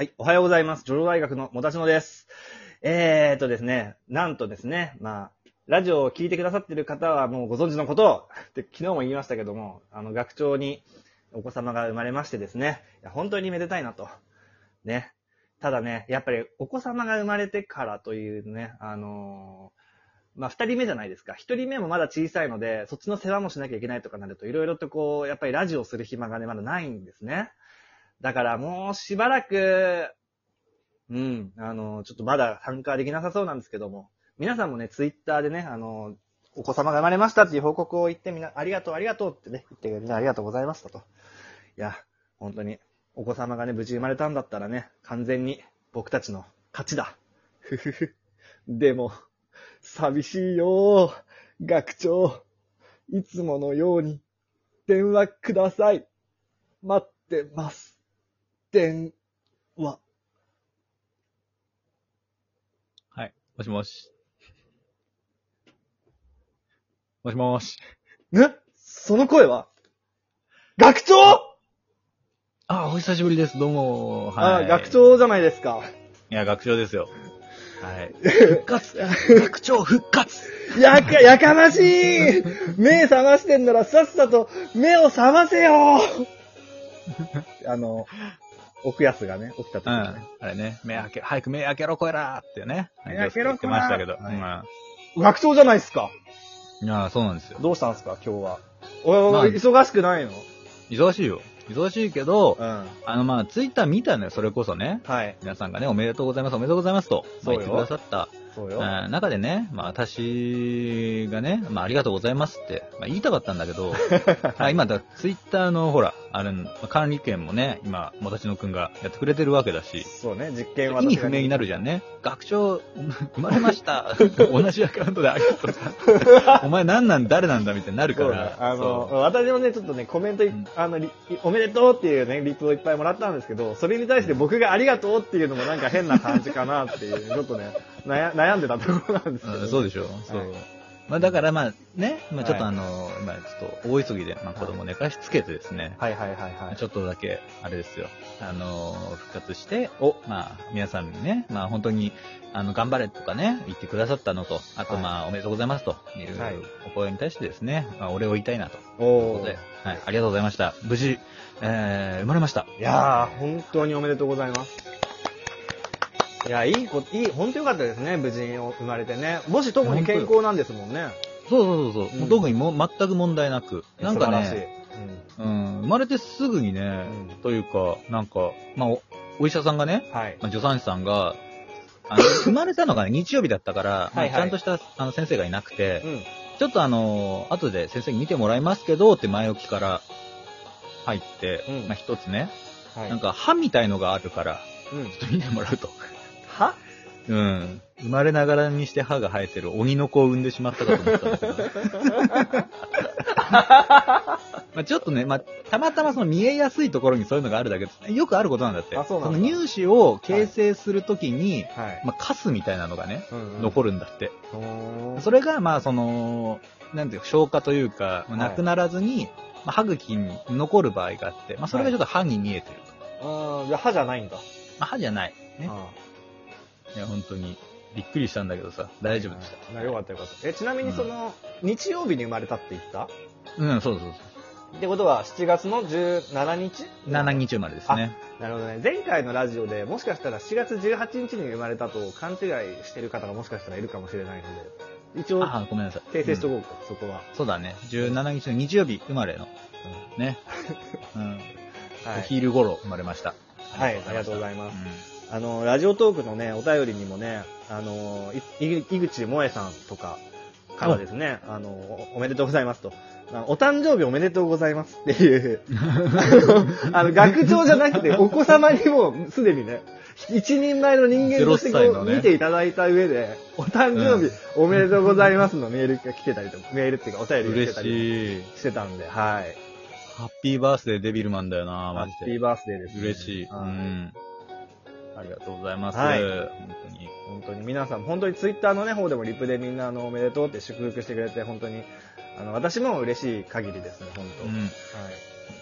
はい、おはようございます。ジョロ大学のもたちのです。えーとですね、なんとですね、まあ、ラジオを聞いてくださってる方はもうご存知のことを、って昨日も言いましたけども、あの、学長にお子様が生まれましてですね、いや本当にめでたいなと。ね。ただね、やっぱりお子様が生まれてからというね、あのーまあ、二人目じゃないですか。一人目もまだ小さいので、そっちの世話もしなきゃいけないとかなると、いろいろとこう、やっぱりラジオをする暇がね、まだないんですね。だからもうしばらく、うん、あの、ちょっとまだ参加できなさそうなんですけども、皆さんもね、ツイッターでね、あの、お子様が生まれましたっていう報告を言ってみな、ありがとう、ありがとうってね、言ってみんなありがとうございましたと。いや、本当に、お子様がね、無事生まれたんだったらね、完全に僕たちの勝ちだ。ふふふ。でも、寂しいよ学長。いつものように、電話ください。待ってます。電話。はい。もしもし。もしもし。ね？その声は？学長、あ、お久しぶりです。どうも。あ、学。長じゃないですか。いや、学長ですよ。はい。復活学長復活やか、やかましい目覚ましてんならさっさと目を覚ませよ あの、奥安がね、起きた時うん。あれね、目開け、早く目開けろ、こえらーってね。目開けろ言ってましたけど。は学長じゃないですか？うん。いや、そうなんですよ。どうしたんですか、今日は？おまあ忙しくないの？忙しいよ。忙しいけど、うん。あの、まあ、ツイッター見たのよ、それこそね。はい。皆さんがね、おめでとうございます、おめでとうございますと、言ってくださったそうよ。うん中でね、まあ私がね、まあありがとうございますって、まあ言いたかったんだけど、あ今だ、ツイッターのほら、あれ、まあ管理権もね、今、もたちのくんがやってくれてるわけだし、そうね、実験は意味不明になるじゃんね。学長、生まれました。同じアカウントでありがとうございます。お前何なん、誰なんだみたいになるから。あの、そ私もね、ちょっとね、コメントい、うんあの、リおめでとうっていうね、リプをいっぱいもらったんですけど、それに対して僕がありがとうっていうのもなんか変な感じかなっていう、ちょっとね、悩悩んでたところなんですけど、ううんそうでしょ。そう。はいまあだからまあね、まあちょっとはいあの、今ちょっと大急ぎで、まあ子供寝かしつけてですね、はいはいはいはい。ちょっとだけ、あれですよ、あのー復活して、お、まあ、皆さんにね、まあ本当に、あの、頑張れとかね、言ってくださったのと、あとはいまあ、おめでとうございますというはいお声に対してですね、まあ、お礼を言いたいなとおーとで、はい、ありがとうございました。無事、えー、生まれました。いやー、本当におめでとうございます。いや、いいこ、いい、本当よかったですね、無事に生まれてね。もし特に健康なんですもんね。そうそうそうそう、うんもう特にも全く問題なく、なんか素晴らしい。ね、うん、生まれてすぐにね、うんというか、なんか、まあお、お医者さんがね、うん。はい。まあ、助産師さんが、あの、生まれたのがね、日曜日だったから、はいはいまあちゃんとしたあの先生がいなくて、うん。ちょっとあの、後で先生に見てもらいますけど、って前置きから入って、うんまあ一つね、はい。なんか歯みたいのがあるから、うん。ちょっと見てもらうと。はうん。生まれながらにして歯が生えてる鬼の子を産んでしまったかと思ったんだけど、ね。まあちょっとね、まあ、たまたまその見えやすいところにそういうのがあるだけです。よくあることなんだって。あそうなんだの乳歯を形成するときに、はい。まあ、カスみたいなのがね、うんうん残るんだって。それが、まあ、その、なんていうか、消化というか、まあはいなくならずに、まあ、歯茎に残る場合があって、まあ、それがちょっと歯に見えてると。あーじゃあ歯じゃないんだ。まあ、歯じゃない。ね。あいや、本当に、びっくりしたんだけどさ、ー大丈夫でしなよかったよかった。え、ちなみにその、日曜日に生まれたって言った？た。うん、そうそうそう。ってことは、7月の17日？7日生まれですね。なるほどね。前回のラジオでもしかしたら7月18日に生まれたと勘違いしてる方がもしかしたらいるかもしれないので、一応あ、ごめんなさい。訂正しとうんこうか、そこは。そうだね。17日の日曜日生まれの、ね。うん。はい。お昼頃生まれました。はい、ありがとうございます。うあの、ラジオトークのね、お便りにもね、あの、いい井口萌さんとかからですね、あの、おおめでとうございますと。お誕生日おめでとうございますっていう、あの、学長じゃなくて、お子様にもすでにね、一人前の人間としてこ0歳のう、ね見ていただいた上で、お誕生日おめでとうございますのメールが来てたりとか、メールっていうかお便りが来て嬉たりしてたんで、はい。ハッピーバースデーデビルマンだよな、ハマジで。ッピーバースデーです、ね。嬉しい。うはいん。ありがとうございます。はい本当に。本当に皆さん、本当にツイッターのね、方でもリプでみんなあの、おめでとうって祝福してくれて、本当に、あの、私も嬉しい限りですね、本当。うん。本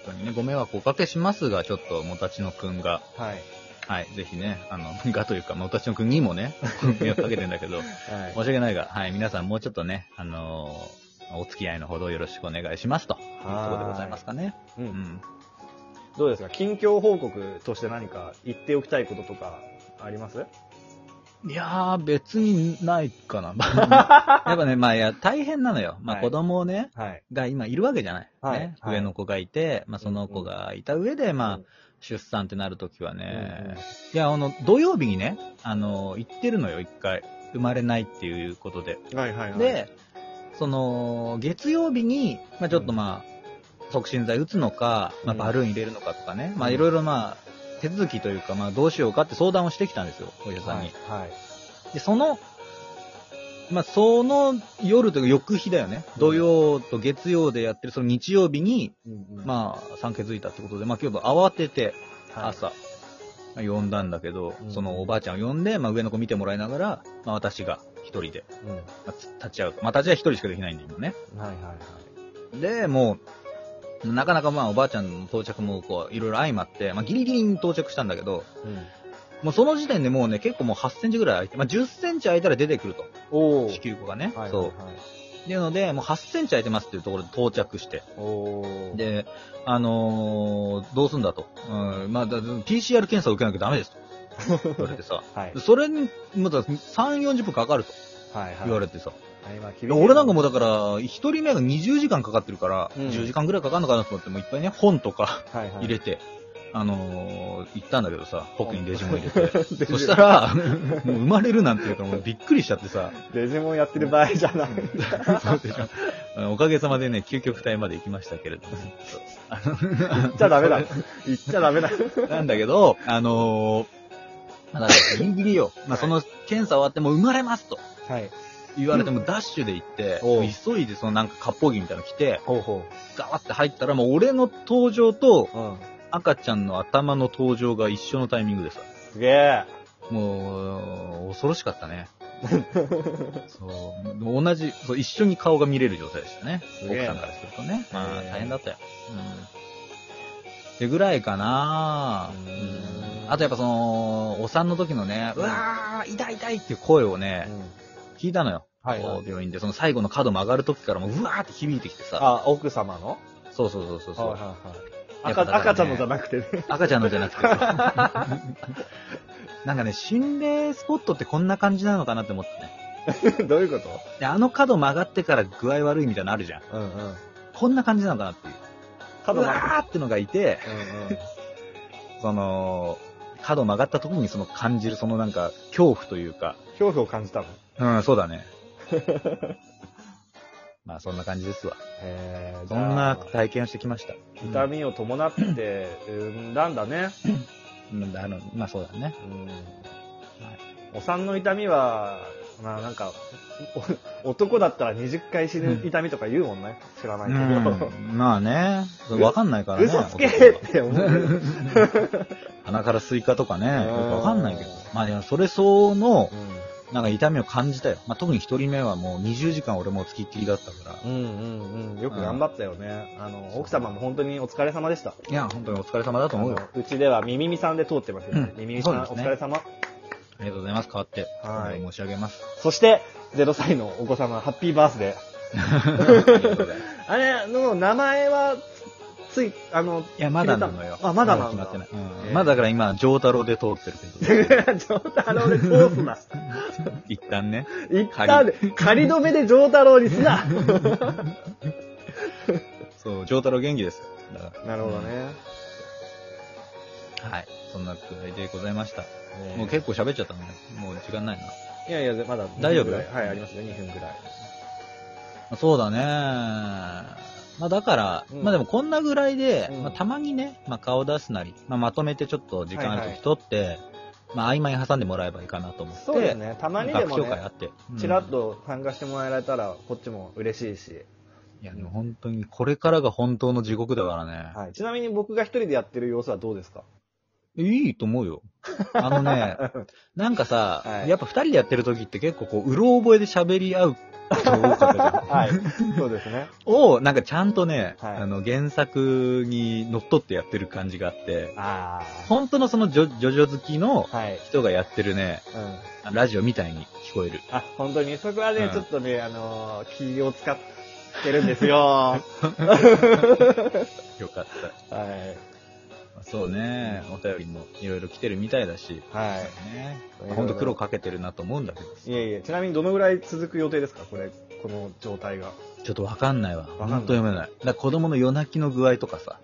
当にね、ご迷惑おかけしますが、ちょっと、もたちのくんが、はい。はい。はい、ぜひね、あの、がというか、まあ、私の国にもね、迷惑かけてんだけど、はい申し訳ないが、はい、皆さんもうちょっとね、あのーお付き合いのほどよろしくお願いしますと、いうところでございますかね。う。うんん。どうですか？近況報告として何か言っておきたいこととかあります？いやー、別にないかな。やっぱね、まあ、いや、大変なのよ。まあ、はい子供をね、はい。が今いるわけじゃない。はいね、はい上の子がいて、まあ、その子がいた上で、まあ、うん出産ってなるときはね、うんうんいや、あの、土曜日にね、あの、行ってるのよ、一回。生まれないっていうことで。はいはいはい。で、その、月曜日に、まあちょっとまあ、促進剤打つのか、まあうんバルーン入れるのかとかね、まあうんいろいろまあ、手続きというか、まあどうしようかって相談をしてきたんですよ、お医者さんに。はい。はい。で、その、まあその夜というか翌日だよね。土曜と月曜でやってるその日曜日に、うんうんまあ産気づいたってことで、まあ今日慌ててはい朝、まあ呼んだんだけど、うんそのおばあちゃんを呼んで、まあ上の子見てもらいながら、まあ私が一人で、うん。はいまあつ立ち会うと。まあ立ち会い一人しかできないんで今ね。はいはい。で、もう、なかなかまあおばあちゃんの到着もこう、いろいろ相まって、まあギリギリに到着したんだけど、うん。もうその時点でもうね、結構もう8センチぐらい空いて、まあ10センチ空いたら出てくると。子宮口がね。はいはいはいそう。っていうので、もう8センチ空いてますっていうところで到着して。で、あのーどうすんだと。うん、まあ、だ PCR 検査を受けなきゃダメですと。言われてさ。はい。それに、まだ3、40分かかると。言われてさ。はい、今いや俺なんかもうだかから、一人目が20時間かかってるから、うん10時間ぐらいかかるのかなと思って、もういっぱいね、本とから、はいはい、入れて、あのー行ったんだけどさ、ポッケにデジモン入れて。そしたら、もう生まれるなんていうからもうびっくりしちゃってさ、デジモンやってる場合じゃない。そうでしょおかげさまでね、究極体まで行きましたけれども。あ言っちゃダメだ。言っちゃダメだ。のなんだけど、あのーまあギリギリよ。まあその検査終わってもう生まれますとはい。言われてもダッシュで行って、おう急いでそのなんか割烹着みたいなの着て、ほうほガーって入ったらもう俺の登場とう。うん。赤ちゃんの頭の登場が一緒のタイミングでさ、すげえ。もう、恐ろしかったね。そう。同じ、そう、一緒に顔が見れる状態でしたね。奥さんからするとね。まあ、大変だったよ。うん。ってぐらいかなううんん。あとやっぱその、お産の時のね、うわー、痛い痛いっていう声をね、聞いたのよ。はいはい病院で。その最後の角曲がる時からもう、うわーって響いてきてさ。あ、奥様の？そうそうそうそうそう。はいはいはい。赤やっぱだからね赤ちゃんのじゃなくてね。赤ちゃんのじゃなくてさ。なんかね、心霊スポットってこんな感じなのかなって思ってね。どういうこと？で、あの角曲がってから具合悪いみたいなのあるじゃん。うんうん。こんな感じなのかなっていう。うわがーってのがいて、うんうん。その、角曲がった時にその感じるそのなんか恐怖というか、恐怖を感じたの？うん、そうだね。まあそんな感じですわ。へーそんな体験をしてきました。痛みを伴って産んだんだね。うん、あの、まあそうだね。うん。お産の痛みは、まあなんか、お 男だったら20回死ぬ痛みとか言うもんね。知らないけど。うん、まあね、わかんないからね。嘘つけって思う。鼻からスイカとかね、わかんないけど。まあでもそれ相応のう、んなんか痛みを感じたよ。まあ特に一人目はもう20時間俺もう付きっきりだったから。うんうんうん。よく頑張ったよね。あの、奥様も本当にお疲れ様でした。いや、本当にお疲れ様だと思うよ。あのうちではみみみさんで通ってますよね。うんみみみさん、そうですねお疲れ様。ありがとうございます。代わって、はい申し上げます。そして、0歳のお子様、ハッピーバースデー。ありがとうございます。あれの名前は、つい、あの、いや、まだなのよ。あまだなんだ決まってない。うんえーまだだから今、上太郎で通ってるけど。ジョータロで通すな。一旦ね。一旦、仮止めでジョータロにすな。そう、上太郎元気ですよ。だかなるほどね。ら。はい。そんなくらいでございました。ねもう結構喋っちゃったのね。もう時間ないな。いやいや、まだ大丈夫2分ぐらいはい、ありますよ、2分ぐらい。まあそうだね。まあだから、うんまあでもこんなぐらいで、うんまあたまにね、まあ顔出すなり、まあまとめてちょっと時間あるはいはい時取って、まあ合間に挟んでもらえばいいかなと思って。そうですね。たまにでもねあ、って。うんチラッと参加してもらえたら、こっちも嬉しいし。いや、でも本当にこれからが本当の地獄だからね。はい。ちなみに僕が一人でやってる様子はどうですか？いいと思うよ。あのね、なんかさ、はいやっぱ二人でやってる時って結構こう、うろ覚えで喋り合う人が多かったじゃん。はい。そうですね。を、なんかちゃんとね、はいあの、原作にのっとってやってる感じがあって、あ本当のそのジョジョ好きの。人がやってるね、うん。ラジオみたいに聞こえる。あ、本当に、そこはね、うんちょっとね、あのー気を使ってるんですよ。は よかった。い。そうね、お便りもいろいろ来てるみたいだし、はねいろいろ。ほんと苦労かけてるなと思うんだけど、い。いえいえ、ちなみにどのぐらい続く予定ですか？これ、この状態が。ちょっとわかんないわ。かんないほんと読めない。だから子供の夜泣きの具合とかさ、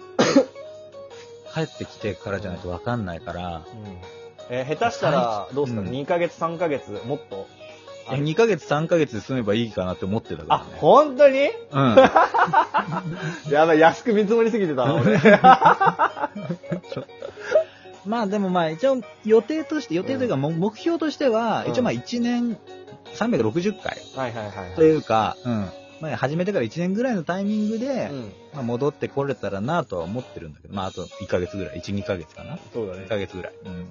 帰ってきてからじゃないとわかんないから、うん。えー下手したら、どうですか、うん ?2 ヶ月、3ヶ月、もっと？え2ヶ月3ヶ月で済めばいいかなって思ってたからあね、。本当に？うん。やばい、安く見積もりすぎてたな、俺。まあでもまあ一応予定として、予定というかも目標としては、うん一応まあ1年360回はいはいはいはい。というか、うん。まあ始めてから1年ぐらいのタイミングで、うん。まあ戻ってこれたらなとは思ってるんだけど、まああと1ヶ月ぐらい、1、2ヶ月かな。そうだね1。ヶ月ぐらい。うん。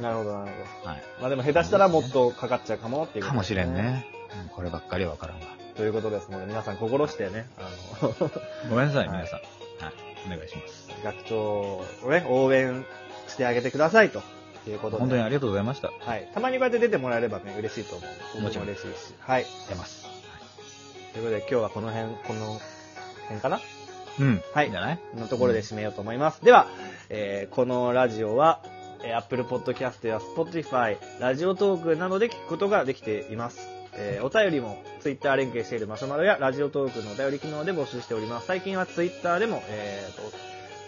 なるほど、なるほはい。ど。まあでも下手したらもっとかかっちゃうかもっていうことですかもしれん。ね。うん、こればっかりはわからんわ。ということですので、皆さん心してね、あの、ごめんなさい、はい皆さん。はい。お願いします。学長をね、応援してあげてくださいということで。本当にありがとうございました。はい。たまにこうやって出てもらえればね、嬉しいと思う。もちろん僕嬉しいし。はい。出ます。ということで今日はこの辺、この辺かな？うん。はいいいんじゃない？のところで締めようと思います。では、えーこのラジオは、えー Apple Podcast や Spotify、ラジオトークなどで聞くことができています。えーお便りも Twitter 連携しているマシュマロやラジオトークのお便り機能で募集しております。最近は Twitter でも、えーと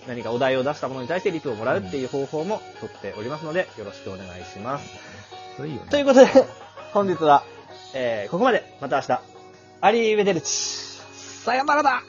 何かお題を出したものに対してリプをもらうっていう方法も取っておりますので、よろしくお願いします。いいよね。ということで、本日は、えーここまで。また明日。アリーベデルチ。さよならだ